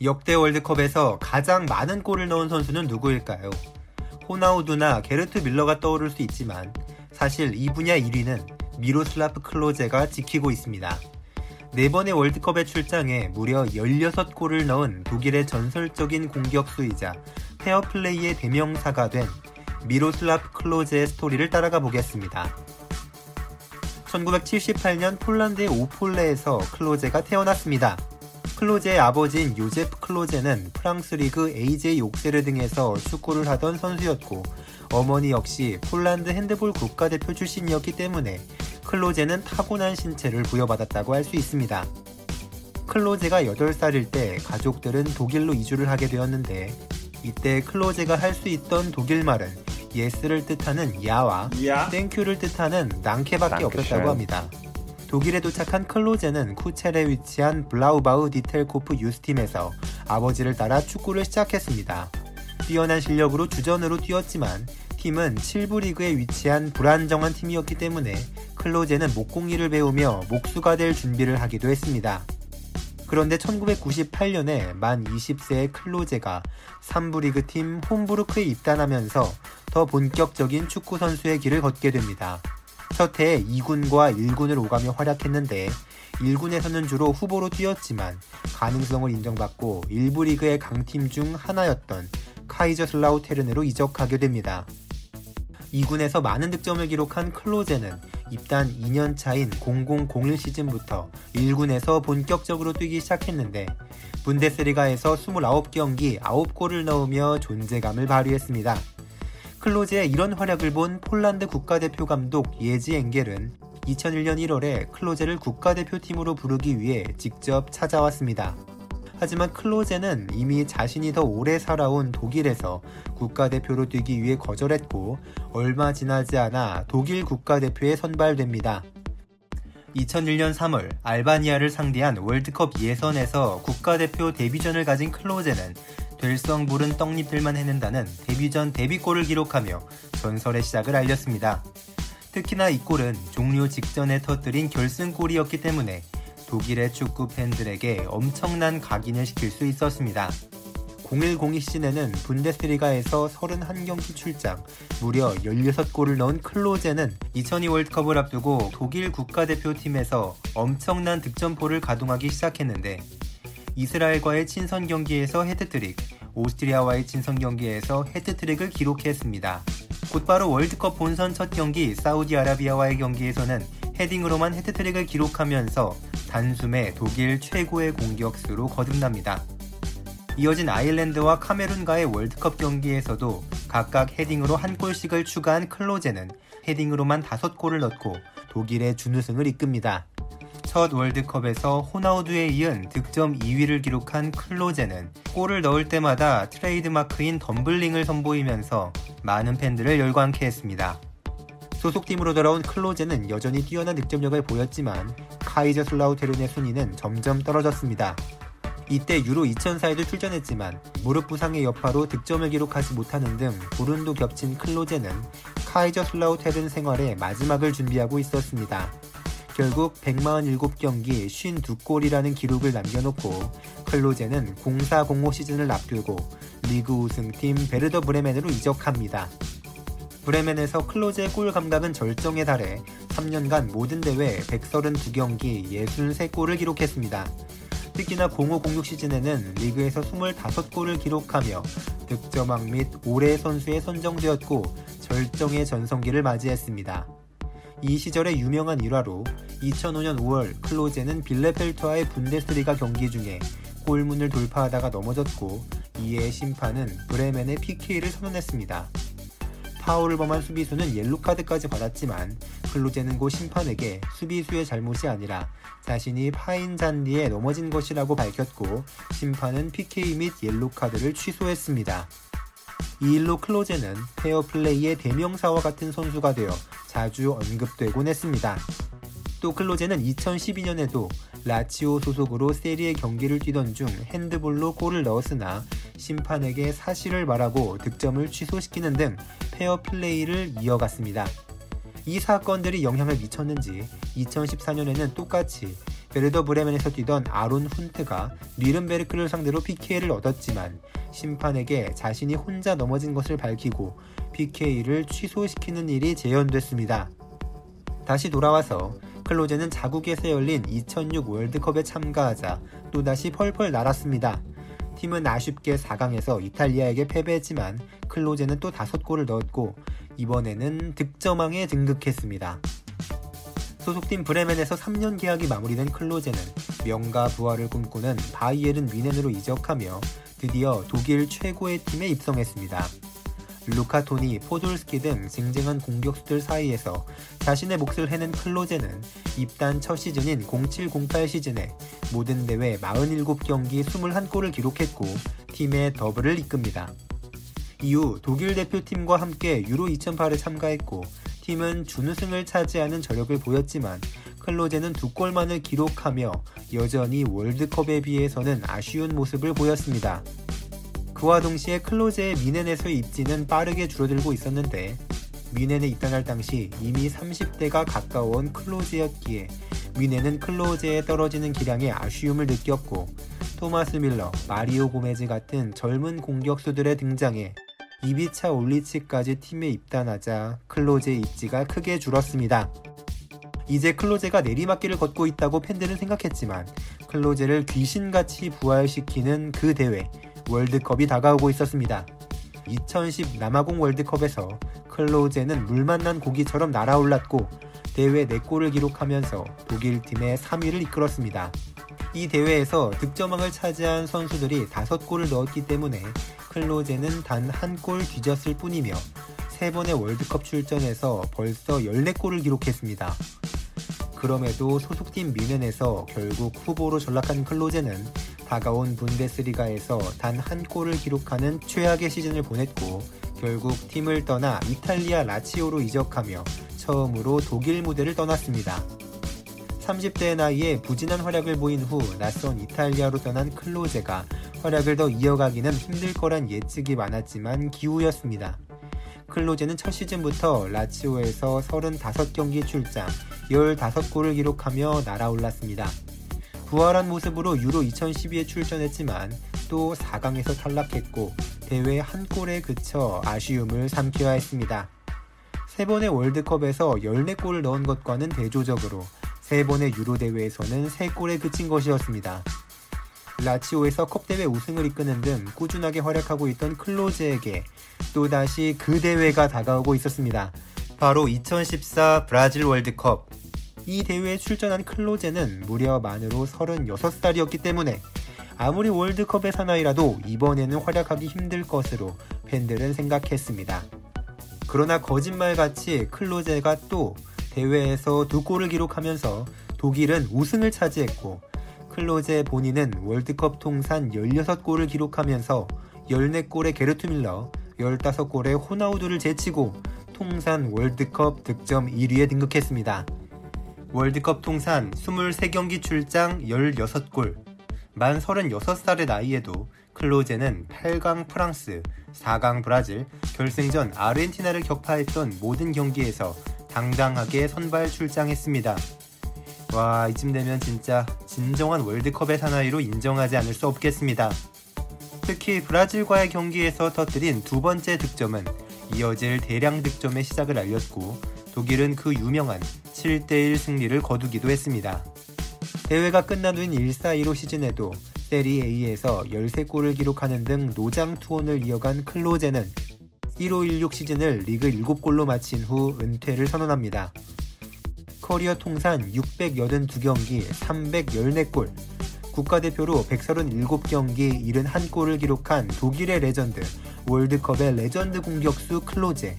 역대 월드컵에서 가장 많은 골을 넣은 선수는 누구일까요? 호나우두나 게르트 밀러가 떠오를 수 있지만 사실 이 분야 1위는 미로슬라프 클로제가 지키고 있습니다. 네 번의 월드컵에 출장해 무려 16골을 넣은 독일의 전설적인 공격수이자 페어플레이의 대명사가 된 미로슬라프 클로제의 스토리를 따라가 보겠습니다. 1978년 폴란드의 오폴레에서 클로제가 태어났습니다. 클로제의 아버지인 요제프 클로제는 프랑스 리그 AJ 옥세르 등에서 축구를 하던 선수였고 어머니 역시 폴란드 핸드볼 국가대표 출신이었기 때문에 클로제는 타고난 신체를 부여받았다고 할 수 있습니다. 클로제가 8살일 때 가족들은 독일로 이주를 하게 되었는데 이때 클로제가 할 수 있던 독일말은 예스를 뜻하는 야와 야. 땡큐를 뜻하는 낭케밖에 없었다고 합니다. 독일에 도착한 클로제는 쿠첼에 위치한 블라우바우 디텔코프 유스팀에서 아버지를 따라 축구를 시작했습니다. 뛰어난 실력으로 주전으로 뛰었지만 팀은 7부 리그에 위치한 불안정한 팀이었기 때문에 클로제는 목공일을 배우며 목수가 될 준비를 하기도 했습니다. 그런데 1998년에 만 20세의 클로제가 3부 리그 팀 홈부르크에 입단하면서 더 본격적인 축구 선수의 길을 걷게 됩니다. 첫 해에 2군과 1군을 오가며 활약했는데 1군에서는 주로 후보로 뛰었지만 가능성을 인정받고 1부 리그의 강팀 중 하나였던 카이저슬라우테른으로 이적하게 됩니다. 2군에서 많은 득점을 기록한 클로제는 입단 2년 차인 0001 시즌부터 1군에서 본격적으로 뛰기 시작했는데 분데스리가에서 29경기 9골을 넣으며 존재감을 발휘했습니다. 클로제의 이런 활약을 본 폴란드 국가대표 감독 예지 엥겔은 2001년 1월에 클로제를 국가대표팀으로 부르기 위해 직접 찾아왔습니다. 하지만 클로제는 이미 자신이 더 오래 살아온 독일에서 국가대표로 뛰기 위해 거절했고 얼마 지나지 않아 독일 국가대표에 선발됩니다. 2001년 3월 알바니아를 상대한 월드컵 예선에서 국가대표 데뷔전을 가진 클로제는 될성 부른 떡잎들만 해낸다는 데뷔 전 데뷔골을 기록하며 전설의 시작을 알렸습니다. 특히나 이 골은 종료 직전에 터뜨린 결승골이었기 때문에 독일의 축구 팬들에게 엄청난 각인을 시킬 수 있었습니다. 0102 시즌에는 분데스리가에서 31경기 출장, 무려 16골을 넣은 클로제는 2002 월드컵을 앞두고 독일 국가대표팀에서 엄청난 득점포를 가동하기 시작했는데 이스라엘과의 친선 경기에서 해트트릭, 오스트리아와의 친선 경기에서 해트트릭을 기록했습니다. 곧바로 월드컵 본선 첫 경기 사우디아라비아와의 경기에서는 헤딩으로만 해트트릭을 기록하면서 단숨에 독일 최고의 공격수로 거듭납니다. 이어진 아일랜드와 카메룬과의 월드컵 경기에서도 각각 헤딩으로 한 골씩을 추가한 클로제는 헤딩으로만 5골을 넣고 독일의 준우승을 이끕니다. 첫 월드컵에서 호나우두에 이은 득점 2위를 기록한 클로제는 골을 넣을 때마다 트레이드마크인 덤블링을 선보이면서 많은 팬들을 열광케 했습니다. 소속팀으로 돌아온 클로제는 여전히 뛰어난 득점력을 보였지만 카이저슬라우테른의 순위는 점점 떨어졌습니다. 이때 유로 2004에도 출전했지만 무릎 부상의 여파로 득점을 기록하지 못하는 등 불운도 겹친 클로제는 카이저 슬라우테른 생활의 마지막을 준비하고 있었습니다. 결국 147경기 52골이라는 기록을 남겨놓고 클로제는 0405 시즌을 앞두고 리그 우승팀 베르더 브레멘으로 이적합니다. 브레멘에서 클로제의 골 감각은 절정에 달해 3년간 모든 대회 132경기 63골을 기록했습니다. 특히나 0506 시즌에는 리그에서 25골을 기록하며 득점왕 및 올해 선수에 선정되었고 절정의 전성기를 맞이했습니다. 이 시절의 유명한 일화로 2005년 5월 클로제는 빌레펠트와의 분데스리가 경기 중에 골문을 돌파하다가 넘어졌고 이에 심판은 브레멘의 PK를 선언했습니다. 파울을 범한 수비수는 옐로카드까지 받았지만 클로제는 고 심판에게 수비수의 잘못이 아니라 자신이 파인 잔디에 넘어진 것이라고 밝혔고 심판은 PK 및 옐로카드를 취소했습니다. 이 일로 클로제는 페어플레이의 대명사와 같은 선수가 되어 자주 언급되곤 했습니다. 또 클로제는 2012년에도 라치오 소속으로 세리에 경기를 뛰던 중 핸드볼로 골을 넣었으나 심판에게 사실을 말하고 득점을 취소시키는 등 페어플레이를 이어갔습니다. 이 사건들이 영향을 미쳤는지 2014년에는 똑같이 베르더 브레멘에서 뛰던 아론 훈트가 뉘른베르크를 상대로 PK를 얻었지만 심판에게 자신이 혼자 넘어진 것을 밝히고 PK를 취소시키는 일이 재현됐습니다. 다시 돌아와서 클로제는 자국에서 열린 2006 월드컵에 참가하자 또다시 펄펄 날았습니다. 팀은 아쉽게 4강에서 이탈리아에게 패배했지만 클로제는 또 5골을 넣었고 이번에는 득점왕에 등극했습니다. 소속팀 브레멘에서 3년 계약이 마무리된 클로제는 명가 부활을 꿈꾸는 바이에른 미넨으로 이적하며 드디어 독일 최고의 팀에 입성했습니다. 루카토니, 포돌스키 등 쟁쟁한 공격수들 사이에서 자신의 몫을 해낸 클로제는 입단 첫 시즌인 0708 시즌에 모든 대회 47경기 21골을 기록했고 팀의 더블을 이끕니다. 이후 독일 대표팀과 함께 유로 2008에 참가했고 팀은 준우승을 차지하는 저력을 보였지만 클로제는 두 골만을 기록하며 여전히 월드컵에 비해서는 아쉬운 모습을 보였습니다. 그와 동시에 클로제의 미넨에서의 입지는 빠르게 줄어들고 있었는데 미넨에 입단할 당시 이미 30대가 가까운 클로제였기에 미넨은 클로제에 떨어지는 기량에 아쉬움을 느꼈고 토마스 밀러, 마리오 고메즈 같은 젊은 공격수들의 등장에 이비차 올리치까지 팀에 입단하자 클로제의 입지가 크게 줄었습니다. 이제 클로제가 내리막길을 걷고 있다고 팬들은 생각했지만 클로제를 귀신같이 부활시키는 그 대회 월드컵이 다가오고 있었습니다. 2010 남아공 월드컵에서 클로제는 물 만난 고기처럼 날아올랐고 대회 4골을 기록하면서 독일 팀의 3위를 이끌었습니다. 이 대회에서 득점왕을 차지한 선수들이 5골을 넣었기 때문에 클로제는 단 한 골 뒤졌을 뿐이며 3번의 월드컵 출전에서 벌써 14골을 기록했습니다. 그럼에도 소속팀 미넨에서 결국 후보로 전락한 클로제는 다가온 분데스리가에서 단 한 골을 기록하는 최악의 시즌을 보냈고 결국 팀을 떠나 이탈리아 라치오로 이적하며 처음으로 독일 무대를 떠났습니다. 30대의 나이에 부진한 활약을 보인 후 낯선 이탈리아로 떠난 클로제가 활약을 더 이어가기는 힘들 거란 예측이 많았지만 기우였습니다. 클로제는 첫 시즌부터 라치오에서 35경기 출장, 15골을 기록하며 날아올랐습니다. 부활한 모습으로 유로 2012에 출전했지만 또 4강에서 탈락했고 대회 한 골에 그쳐 아쉬움을 삼켜야 했습니다. 세 번의 월드컵에서 14골을 넣은 것과는 대조적으로 세 번의 유로 대회에서는 3골에 그친 것이었습니다. 라치오에서 컵대회 우승을 이끄는 등 꾸준하게 활약하고 있던 클로즈에게 또다시 그 대회가 다가오고 있었습니다. 바로 2014 브라질 월드컵. 이 대회에 출전한 클로제는 무려 만으로 36살이었기 때문에 아무리 월드컵의 사나이라도 이번에는 활약하기 힘들 것으로 팬들은 생각했습니다. 그러나 거짓말같이 클로제가 또 대회에서 두 골을 기록하면서 독일은 우승을 차지했고 클로제 본인은 월드컵 통산 16골을 기록하면서 14골의 게르트 밀러, 15골의 호나우두를 제치고 통산 월드컵 득점 1위에 등극했습니다. 월드컵 통산 23경기 출장 16골. 만 36살의 나이에도 클로제는 8강 프랑스, 4강 브라질, 결승전 아르헨티나를 격파했던 모든 경기에서 당당하게 선발 출장했습니다. 와, 이쯤 되면 진짜 진정한 월드컵의 사나이로 인정하지 않을 수 없겠습니다. 특히 브라질과의 경기에서 터뜨린 두 번째 득점은 이어질 대량 득점의 시작을 알렸고 독일은 그 유명한 7대1 승리를 거두기도 했습니다. 대회가 끝난 후인 1-4-2로 시즌에도 세리 A에서 13골을 기록하는 등 노장 투혼을 이어간 클로제는 1516 시즌을 리그 7골로 마친 후 은퇴를 선언합니다. 커리어 통산 682경기 314골, 국가대표로 137경기 71골을 기록한 독일의 레전드, 월드컵의 레전드 공격수 클로제.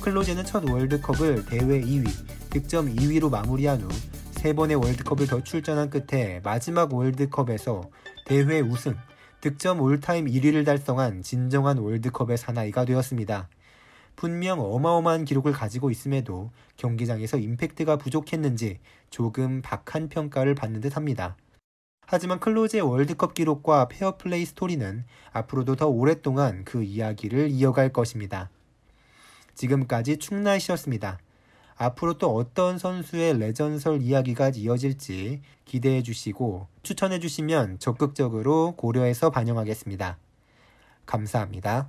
클로제는 첫 월드컵을 대회 2위, 득점 2위로 마무리한 후 세 번의 월드컵을 더 출전한 끝에 마지막 월드컵에서 대회 우승, 득점 all-time 1위를 달성한 진정한 월드컵의 사나이가 되었습니다. 분명 어마어마한 기록을 가지고 있음에도 경기장에서 임팩트가 부족했는지 조금 박한 평가를 받는 듯 합니다. 하지만 클로제의 월드컵 기록과 페어플레이 스토리는 앞으로도 더 오랫동안 그 이야기를 이어갈 것입니다. 지금까지 충나이씨였습니다. 앞으로 또 어떤 선수의 레전설 이야기가 이어질지 기대해 주시고 추천해 주시면 적극적으로 고려해서 반영하겠습니다. 감사합니다.